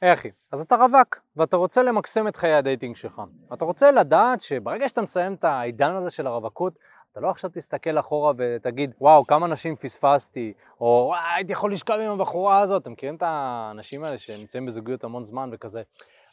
היי אחי, אז אתה רווק, ואתה רוצה למקסם את חיי הדייטינג שלך. אתה רוצה לדעת שברגע שאתה מסיים את העידן הזה של הרווקות, אתה לא עכשיו תסתכל אחורה ותגיד, וואו, כמה נשים פספסתי, או וואי, הייתי יכול לשכב עם הבחורה הזאת. אתם מכירים את האנשים האלה שנמצאים בזוגיות המון זמן וכזה?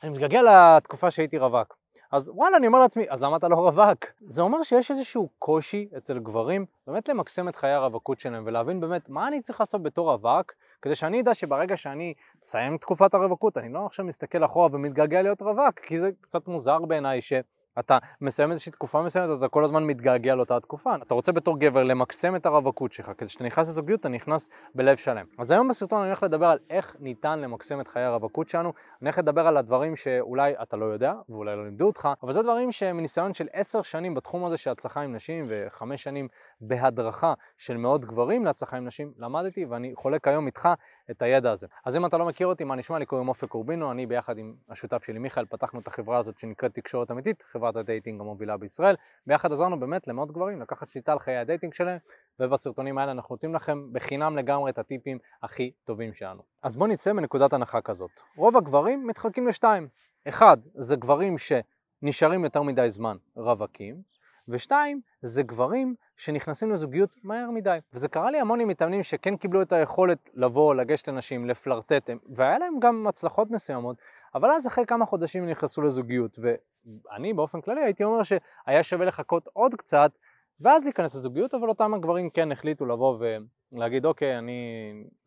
אני מתגעגע לתקופה שהייתי רווק. אז וואלה, אני אומר לעצמי, אז למה אתה לא רווק? זה אומר שיש איזשהו קושי אצל גברים באמת למקסם את חיי הרווקות שלהם ולהבין באמת מה אני צריך לעשות בתור רווק, כדי שאני אדע שברגע שאני מסיים תקופת הרווקות, אני לא עכשיו מסתכל אחורה ומתגעגע להיות רווק, כי זה קצת מוזר בעיניי ש... אתה מסיים איזושהי תקופה מסוימת, אתה כל הזמן מתגעגע לאותה תקופה. אתה רוצה בתור גבר למקסם את הרווקות שלך, כדי שאתה נכנס לזוגיות, אתה נכנס בלב שלם. אז היום בסרטון אני הולך לדבר על איך ניתן למקסם את חיי הרווקות שלנו. אני הולך לדבר על הדברים שאולי אתה לא יודע, ואולי לא לימדו אותך, אבל זה דברים שמניסיון של עשר שנים בתחום הזה של הצלחה עם נשים, וחמש שנים בהדרכה של מאות גברים להצלחה עם נשים, למדתי, ואני חולק היום איתך את הידע הזה. אז אם אתה לא מכיר אותי, מה נשמע לי? קוראים אופק קורבינו, אני ביחד עם השותף שלי מיכאל פתחנו את החברה הזאת שנקראת תקשורת אמיתית, חברת הדייטינג המובילה בישראל. ביחד עזרנו באמת למאות גברים לקחת שליטה על חיי הדייטינג שלהם, ובסרטונים האלה אנחנו נותנים לכם בחינם לגמרי את הטיפים הכי טובים שלנו. אז בואו נצא מנקודת הנחה כזאת. רוב הגברים מתחלקים לשתיים. אחד, זה גברים שנשארים יותר מדי זמן רווקים, ושתיים, זה גברים שנכנסים לזוגיות מהר מדי. וזה קרה לי המון עם מתאמנים שכן קיבלו את היכולת לבוא, לגשת לנשים, לפלרטט, והיה להם גם הצלחות מסוימות, אבל אז אחרי כמה חודשים הם נכנסו לזוגיות, ואני באופן כללי הייתי אומר שהיה שווה לחכות עוד קצת, ואז להיכנס לזוגיות, אבל אותם הגברים כן החליטו לבוא ולהגיד, אוקיי, אני,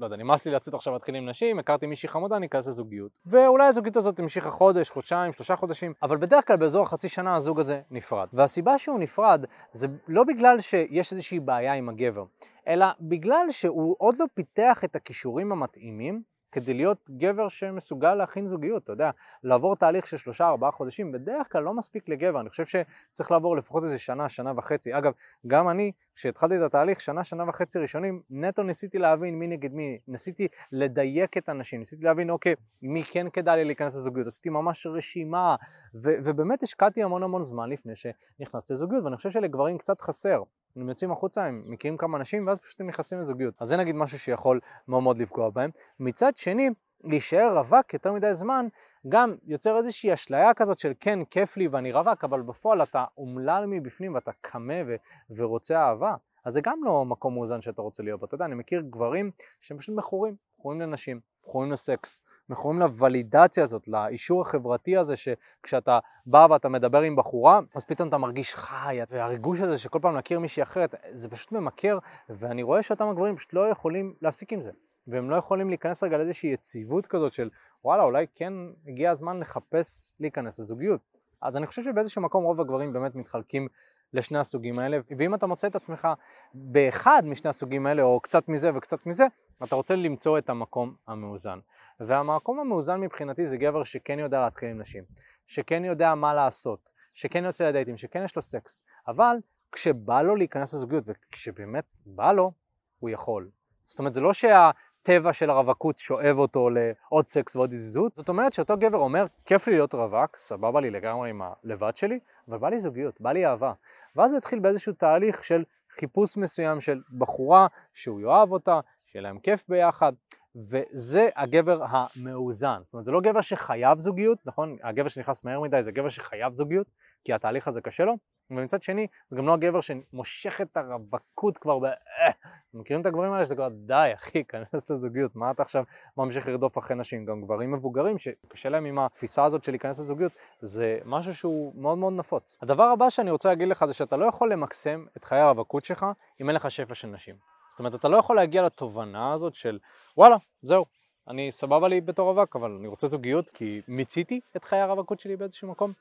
לא יודע, נמאס לי לצאת עכשיו להתחיל עם נשים, הכרתי מישהי חמודה, אני אכנס לזוגיות. ואולי הזוגיות הזאת המשיכה חודש, חודשיים, שלושה חודשים, אבל בדרך כלל באזור החצי שנה הזוג הזה נפרד. והסיבה שהוא נפרד זה לא בגלל שיש איזושהי בעיה עם הגבר, אלא בגלל שהוא עוד לא פיתח את הכישורים המתאימים כדי להיות גבר שמסוגל להכין זוגיות, אתה יודע, לעבור תהליך של שלושה ארבעה חודשים, בדרך כלל לא מספיק לגבר, אני חושב שצריך לעבור לפחות איזה שנה, שנה וחצי. אגב, גם אני, כשהתחלתי את התהליך, שנה, שנה וחצי ראשונים, נטו ניסיתי להבין מי נגד מי, ניסיתי לדייק את הנשים, ניסיתי להבין, אוקיי, מי כן כדאי לי להיכנס לזוגיות, עשיתי ממש רשימה, ו- ובאמת השקעתי המון המון זמן לפני שנכנסתי לזוגיות, ואני חושב שלגברים קצת חסר. הם יוצאים החוצה, הם מכירים כמה אנשים, ואז פשוט הם נכנסים לזוגיות. אז זה נגיד משהו שיכול מאוד מאוד לפגוע בהם. מצד שני, להישאר רווק יותר מדי זמן, גם יוצר איזושהי אשליה כזאת של כן, כיף לי ואני רווק, אבל בפועל אתה אומלל מבפנים ואתה קמה ו- ורוצה אהבה. אז זה גם לא מקום מאוזן שאתה רוצה להיות בו. אתה יודע, אני מכיר גברים שהם פשוט מכורים, מכורים לנשים, מכורים לסקס, מכורים לוולידציה הזאת, לאישור החברתי הזה שכשאתה בא ואתה מדבר עם בחורה, אז פתאום אתה מרגיש חי, והריגוש הזה שכל פעם להכיר מישהי אחרת, זה פשוט ממכר, ואני רואה שאותם הגברים פשוט לא יכולים להפסיק עם זה. והם לא יכולים להיכנס רגע לאיזושהי יציבות כזאת של וואלה, אולי כן הגיע הזמן לחפש להיכנס לזוגיות. אז אני חושב שבאיזשהו מקום רוב הגברים באמת מתחלקים לשני הסוגים האלה, ואם אתה מוצא את עצמך באחד משני הסוגים האלה, או קצת מזה וקצת מזה, אתה רוצה למצוא את המקום המאוזן. והמקום המאוזן מבחינתי זה גבר שכן יודע להתחיל עם נשים, שכן יודע מה לעשות, שכן יוצא לדייטים, שכן יש לו סקס, אבל כשבא לו להיכנס לזוגיות, וכשבאמת בא לו, הוא יכול. זאת אומרת, זה לא שהטבע של הרווקות שואב אותו לעוד סקס ועוד הזיזות, זאת אומרת שאותו גבר אומר, כיף לי להיות רווק, סבבה לי לגמרי עם הלבד שלי, אבל בא לי זוגיות, בא לי אהבה. ואז הוא התחיל באיזשהו תהליך של חיפוש מסוים של בחורה שהוא יאהב אותה, שיהיה להם כיף ביחד, וזה הגבר המאוזן. זאת אומרת, זה לא גבר שחייב זוגיות, נכון? הגבר שנכנס מהר מדי זה גבר שחייב זוגיות, כי התהליך הזה קשה לו, ומצד שני, זה גם לא הגבר שמושך את הרווקות כבר ב... אה, מכירים את הגברים האלה שזה כבר די אחי, כנס לזוגיות, מה אתה עכשיו ממשיך לרדוף אחרי נשים? גם גברים מבוגרים שקשה להם עם התפיסה הזאת של להיכנס לזוגיות, זה משהו שהוא מאוד מאוד נפוץ. הדבר הבא שאני רוצה להגיד לך זה שאתה לא יכול למקסם את חיי הרווקות שלך אם אין לך שפע של נשים. זאת אומרת, אתה לא יכול להגיע לתובנה הזאת של וואלה, זהו, אני סבבה לי בתור רווק, אבל אני רוצה זוגיות כי מיציתי את חיי הרווקות שלי באיזשהו מקום.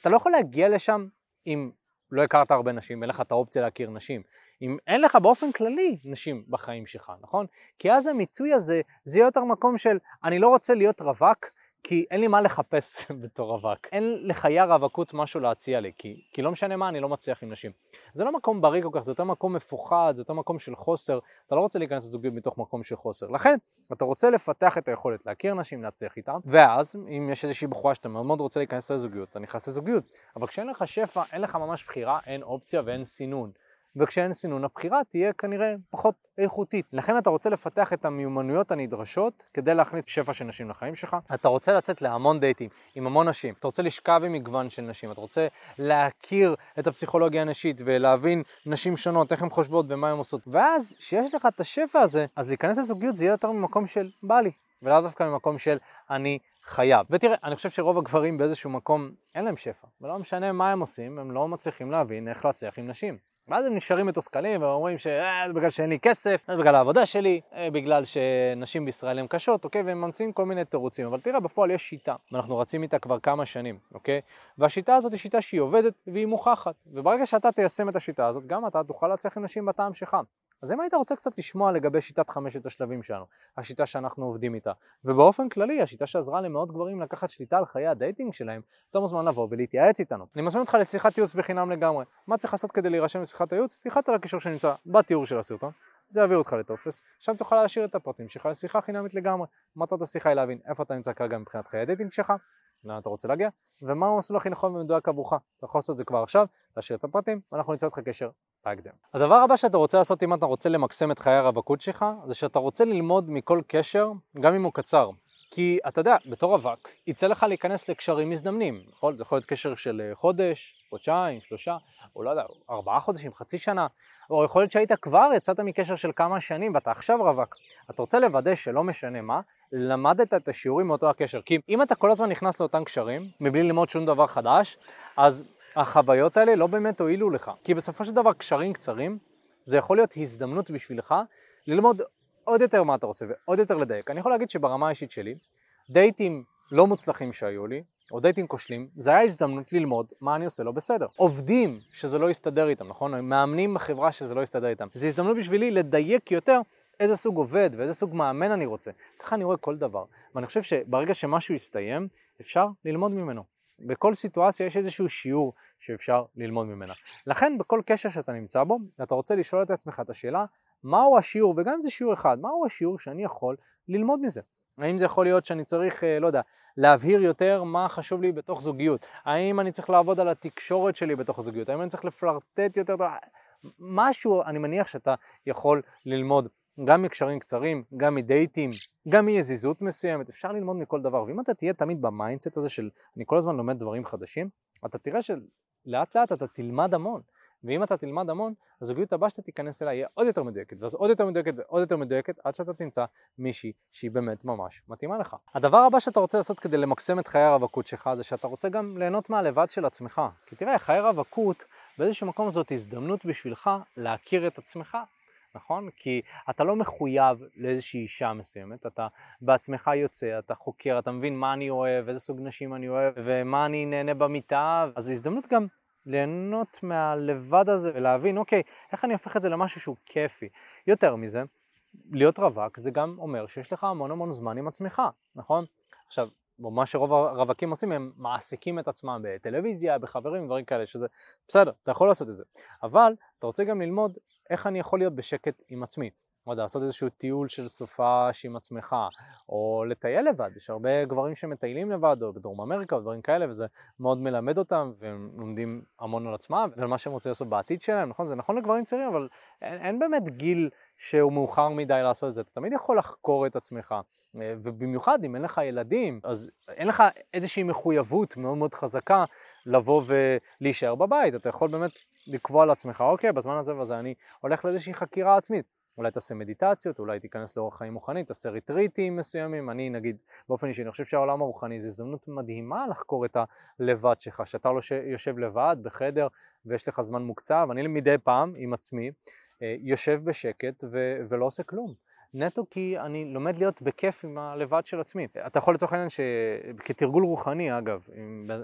אתה לא יכול להגיע לשם אם לא הכרת הרבה נשים, אין לך את האופציה להכיר נשים. אם אין לך באופן כללי נשים בחיים שלך, נכון? כי אז המיצוי הזה, זה יהיה יותר מקום של אני לא רוצה להיות רווק, כי אין לי מה לחפש בתור רווק. אין לחיי הרווקות משהו להציע לי, כי, כי לא משנה מה, אני לא מצליח עם נשים. זה לא מקום בריא כל כך, זה יותר מקום מפוחד, זה יותר מקום של חוסר, אתה לא רוצה להיכנס לזוגיות מתוך מקום של חוסר. לכן, אתה רוצה לפתח את היכולת להכיר נשים, להצליח איתן, ואז, אם יש איזושהי בחורה שאתה מאוד מאוד רוצה להיכנס לזוגיות, אתה נכנס לזוגיות. אבל כשאין לך שפע, אין לך ממש בחירה, אין אופציה ואין סינון. וכשאין סינון הבחירה תהיה כנראה פחות איכותית. לכן אתה רוצה לפתח את המיומנויות הנדרשות כדי להכניס שפע של נשים לחיים שלך. אתה רוצה לצאת להמון דייטים עם המון נשים, אתה רוצה לשכב עם מגוון של נשים, אתה רוצה להכיר את הפסיכולוגיה הנשית ולהבין נשים שונות, איך הן חושבות ומה הן עושות. ואז, כשיש לך את השפע הזה, אז להיכנס לזוגיות זה יהיה יותר ממקום של בא לי, ולאו דווקא ממקום של אני חייב. ותראה, אני חושב שרוב הגברים באיזשהו מקום אין להם שפע, ולא משנה מה הם עושים, הם לא מצליחים להבין איך להצליח עם נשים. ואז הם נשארים מתוסכלים ואומרים שזה אה, שאין לי כסף, בגלל העבודה שלי, אה, בגלל שנשים בישראל הן קשות, אוקיי? והם ממציאים כל מיני תירוצים. אבל תראה, בפועל יש שיטה, ואנחנו רצים איתה כבר כמה שנים, אוקיי? והשיטה הזאת היא שיטה שהיא עובדת והיא מוכחת. וברגע שאתה תיישם את השיטה הזאת, גם אתה תוכל להצליח עם נשים בטעם שלך. אז אם היית רוצה קצת לשמוע לגבי שיטת חמשת השלבים שלנו, השיטה שאנחנו עובדים איתה, ובאופן כללי השיטה שעזרה למאות גברים לקחת שליטה על חיי הדייטינג שלהם, אתה מוזמן לבוא ולהתייעץ איתנו. אני מזמין אותך לשיחת ייעוץ בחינם לגמרי. מה צריך לעשות כדי להירשם לשיחת הייעוץ? תלחץ על הקישור שנמצא בתיאור של הסרטון, זה יעביר אותך לטופס, שם תוכל להשאיר את הפרטים שלך לשיחה חינמית לגמרי. מטרת השיחה היא להבין איפה אתה נמצא כרגע מבחינת חיי הדייטינג שלך, לאן אתה רוצה להגיע, ומהו המסלול הכי נכון ומדויק עבורך. אתה יכול לעשות את זה כבר עכשיו, להשאיר את הפרטים, ואנחנו נמצא איתך קשר בהקדם. הדבר הבא שאתה רוצה לעשות אם אתה רוצה למקסם את חיי הרווקות שלך, זה שאתה רוצה ללמוד מכל קשר, גם אם הוא קצר. כי אתה יודע, בתור רווק, יצא לך להיכנס לקשרים מזדמנים, נכון? זה יכול להיות קשר של אה, חודש, חודשיים, שלושה, או לא יודע, ארבעה חודשים, חצי שנה, או יכול להיות שהיית כבר, יצאת מקשר של כמה שנים ואתה עכשיו רווק. אתה רוצה לוודא שלא משנה מה, למדת את השיעורים מאותו הקשר. כי אם אתה כל הזמן נכנס לאותם קשרים, מבלי ללמוד שום דבר חדש, אז החוויות האלה לא באמת הועילו לך. כי בסופו של דבר קשרים קצרים, זה יכול להיות הזדמנות בשבילך ללמוד עוד יותר מה אתה רוצה ועוד יותר לדייק. אני יכול להגיד שברמה האישית שלי, דייטים לא מוצלחים שהיו לי, או דייטים כושלים, זה היה הזדמנות ללמוד מה אני עושה לא בסדר. עובדים שזה לא יסתדר איתם, נכון? מאמנים בחברה שזה לא יסתדר איתם. זו הזדמנות בשבילי לדייק יותר איזה סוג עובד ואיזה סוג מאמן אני רוצה. ככה אני רואה כל דבר. ואני חושב שברגע שמשהו יסתיים, אפשר ללמוד ממנו. בכל סיטואציה יש איזשהו שיעור שאפשר ללמוד ממנה. לכן בכל קשר שאתה נמצא בו, אתה רוצה לשאול את עצמך את השאלה, מהו השיעור, וגם אם זה שיעור אחד, מהו השיעור שאני יכול ללמוד מזה? האם זה יכול להיות שאני צריך, אה, לא יודע, להבהיר יותר מה חשוב לי בתוך זוגיות? האם אני צריך לעבוד על התקשורת שלי בתוך הזוגיות? האם אני צריך לפלרטט יותר? משהו, אני מניח שאתה יכול ללמוד גם מקשרים קצרים, גם מדייטים, גם מיזיזות מסוימת, אפשר ללמוד מכל דבר. ואם אתה תהיה תמיד ב mindset הזה של אני כל הזמן לומד דברים חדשים, אתה תראה שלאט לאט אתה תלמד המון. ואם אתה תלמד המון, הזוגיות הבאה שאתה תיכנס אליה יהיה עוד יותר מדויקת, ואז עוד יותר מדויקת ועוד יותר מדויקת, עד שאתה תמצא מישהי שהיא באמת ממש מתאימה לך. הדבר הבא שאתה רוצה לעשות כדי למקסם את חיי הרווקות שלך, זה שאתה רוצה גם ליהנות מהלבד של עצמך. כי תראה, חיי רווקות, באיזשהו מקום זאת הזדמנות בשבילך להכיר את עצמך נכון? כי אתה לא מחויב לאיזושהי אישה מסוימת, אתה בעצמך יוצא, אתה חוקר, אתה מבין מה אני אוהב, איזה סוג נשים אני אוהב, ומה אני נהנה במיטה, אז זו הזדמנות גם ליהנות מהלבד הזה ולהבין, אוקיי, איך אני הופך את זה למשהו שהוא כיפי. יותר מזה, להיות רווק זה גם אומר שיש לך המון המון זמן עם עצמך, נכון? עכשיו, מה שרוב הרווקים עושים, הם מעסיקים את עצמם בטלוויזיה, בחברים, דברים כאלה, שזה בסדר, אתה יכול לעשות את זה. אבל אתה רוצה גם ללמוד איך אני יכול להיות בשקט עם עצמי. לא יודע, לעשות איזשהו טיול של סופש עם עצמך, או לטייל לבד, יש הרבה גברים שמטיילים לבד, או בדרום אמריקה, או דברים כאלה, וזה מאוד מלמד אותם, והם לומדים המון על עצמם, ועל מה שהם רוצים לעשות בעתיד שלהם, נכון? זה נכון לגברים צעירים, אבל אין, אין באמת גיל שהוא מאוחר מדי לעשות את זה, אתה תמיד יכול לחקור את עצמך, ובמיוחד אם אין לך ילדים, אז אין לך איזושהי מחויבות מאוד מאוד חזקה לבוא ולהישאר בבית, אתה יכול באמת לקבוע לעצמך, אוקיי, בזמן הזה וזה אני הולך לאיזושהי חקירה עצמית. אולי תעשה מדיטציות, אולי תיכנס לאורח חיים רוחני, תעשה ריטריטים מסוימים. אני נגיד, באופן אישי, אני חושב שהעולם הרוחני זו הזדמנות מדהימה לחקור את הלבד שלך, שאתה לא יושב לבד בחדר ויש לך זמן מוקצב. אני מדי פעם עם עצמי אה, יושב בשקט ו- ולא עושה כלום. נטו כי אני לומד להיות בכיף עם הלבד של עצמי. אתה יכול לצורך העניין שכתרגול רוחני אגב,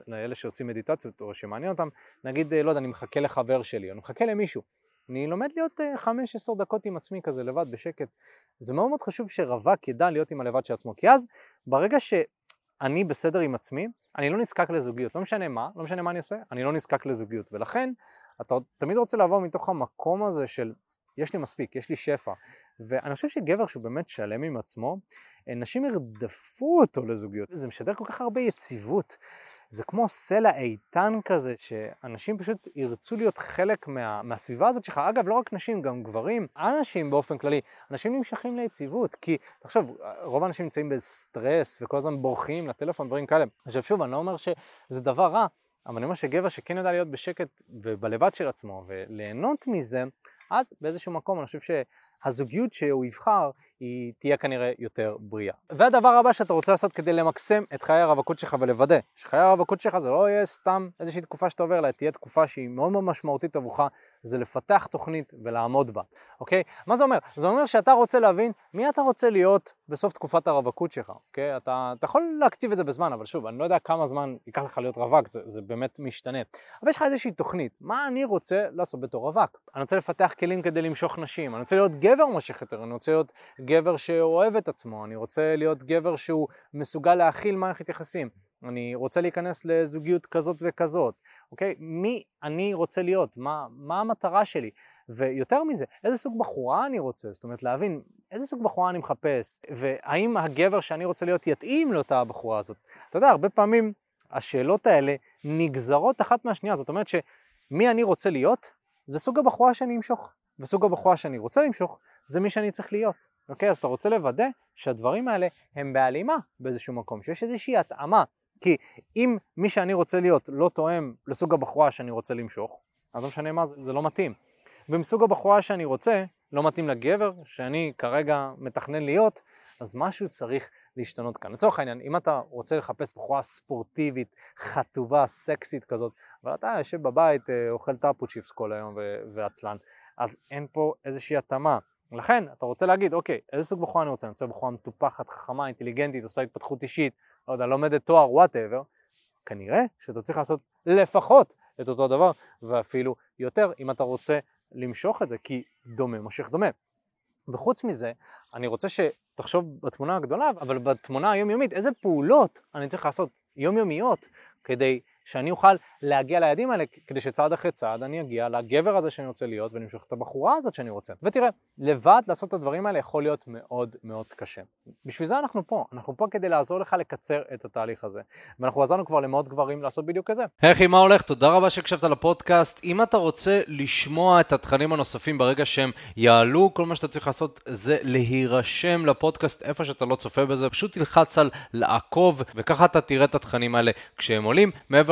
לאלה שעושים מדיטציות או שמעניין אותם, נגיד, אה, לא יודע, אני מחכה לחבר שלי, אני מחכה למישהו. אני לומד להיות 5-10 אה, דקות עם עצמי כזה לבד בשקט. זה מאוד מאוד חשוב שרווק ידע להיות עם הלבד של עצמו, כי אז ברגע שאני בסדר עם עצמי, אני לא נזקק לזוגיות, לא משנה מה, לא משנה מה אני עושה, אני לא נזקק לזוגיות, ולכן אתה תמיד רוצה לעבור מתוך המקום הזה של יש לי מספיק, יש לי שפע, ואני חושב שגבר שהוא באמת שלם עם עצמו, נשים ירדפו אותו לזוגיות, זה משדר כל כך הרבה יציבות. זה כמו סלע איתן כזה, שאנשים פשוט ירצו להיות חלק מה, מהסביבה הזאת שלך. אגב, לא רק נשים, גם גברים, אנשים באופן כללי, אנשים נמשכים ליציבות, כי תחשוב, רוב האנשים נמצאים בסטרס וכל הזמן בורחים לטלפון, דברים כאלה. עכשיו שוב, אני לא אומר שזה דבר רע, אבל אני אומר שגבר שכן יודע להיות בשקט ובלבד של עצמו וליהנות מזה, אז באיזשהו מקום אני חושב שהזוגיות שהוא יבחר היא תהיה כנראה יותר בריאה. והדבר הבא שאתה רוצה לעשות כדי למקסם את חיי הרווקות שלך ולוודא שחיי הרווקות שלך זה לא יהיה סתם איזושהי תקופה שאתה עובר, אלא תהיה תקופה שהיא מאוד מאוד משמעותית עבורך, זה לפתח תוכנית ולעמוד בה, אוקיי? מה זה אומר? זה אומר שאתה רוצה להבין מי אתה רוצה להיות בסוף תקופת הרווקות שלך, אוקיי? אתה, אתה יכול להקציב את זה בזמן, אבל שוב, אני לא יודע כמה זמן ייקח לך להיות רווק, זה, זה באמת משתנה. אבל יש לך איזושהי תוכנית, מה אני רוצה לעשות בתור רווק? אני רוצה לפתח כלים כדי למשוך נשים, אני רוצה להיות גבר מושך יותר, אני רוצה להיות גבר שאוהב את עצמו, אני רוצה להיות גבר שהוא מסוגל להכיל מערכת יחסים, אני רוצה להיכנס לזוגיות כזאת וכזאת, אוקיי? מי אני רוצה להיות? מה, מה המטרה שלי? ויותר מזה, איזה סוג בחורה אני רוצה? זאת אומרת, להבין איזה סוג בחורה אני מחפש, והאם הגבר שאני רוצה להיות יתאים לאותה הבחורה הזאת. אתה יודע, הרבה פעמים השאלות האלה נגזרות אחת מהשנייה, זאת אומרת שמי אני רוצה להיות, זה סוג הבחורה שאני אמשוך. וסוג הבחורה שאני רוצה למשוך, זה מי שאני צריך להיות. אוקיי? אז אתה רוצה לוודא שהדברים האלה הם בהלימה באיזשהו מקום, שיש איזושהי התאמה. כי אם מי שאני רוצה להיות לא תואם לסוג הבחורה שאני רוצה למשוך, אז לא משנה מה, זה, זה לא מתאים. ואם סוג הבחורה שאני רוצה לא מתאים לגבר שאני כרגע מתכנן להיות, אז משהו צריך להשתנות כאן. לצורך העניין, אם אתה רוצה לחפש בחורה ספורטיבית, חטובה, סקסית כזאת, אבל אתה יושב בבית, אה, אוכל תפוצ'יפס כל היום ועצלן, אז אין פה איזושהי התאמה. לכן אתה רוצה להגיד, אוקיי, איזה סוג בחורה אני רוצה? אני רוצה בחורה מטופחת, חכמה, אינטליגנטית, עושה התפתחות אישית, לא יודע, לומדת תואר, whatever, כנראה שאתה צריך לעשות לפחות את אותו דבר, ואפילו יותר, אם אתה רוצה למשוך את זה, כי דומה מושך דומה. וחוץ מזה, אני רוצה שתחשוב בתמונה הגדולה, אבל בתמונה היומיומית, איזה פעולות אני צריך לעשות יומיומיות כדי שאני אוכל להגיע ליעדים האלה, כדי שצעד אחרי צעד אני אגיע לגבר הזה שאני רוצה להיות ולמשוך את הבחורה הזאת שאני רוצה. ותראה, לבד לעשות את הדברים האלה יכול להיות מאוד מאוד קשה. בשביל זה אנחנו פה, אנחנו פה כדי לעזור לך לקצר את התהליך הזה. ואנחנו עזרנו כבר למאות גברים לעשות בדיוק את זה. אחי, מה הולך? תודה רבה שהקשבת לפודקאסט. אם אתה רוצה לשמוע את התכנים הנוספים ברגע שהם יעלו, כל מה שאתה צריך לעשות זה להירשם לפודקאסט איפה שאתה לא צופה בזה, פשוט תלחץ על לעקוב, וככה אתה תראה את התכנים האלה כשהם עולים. מעבר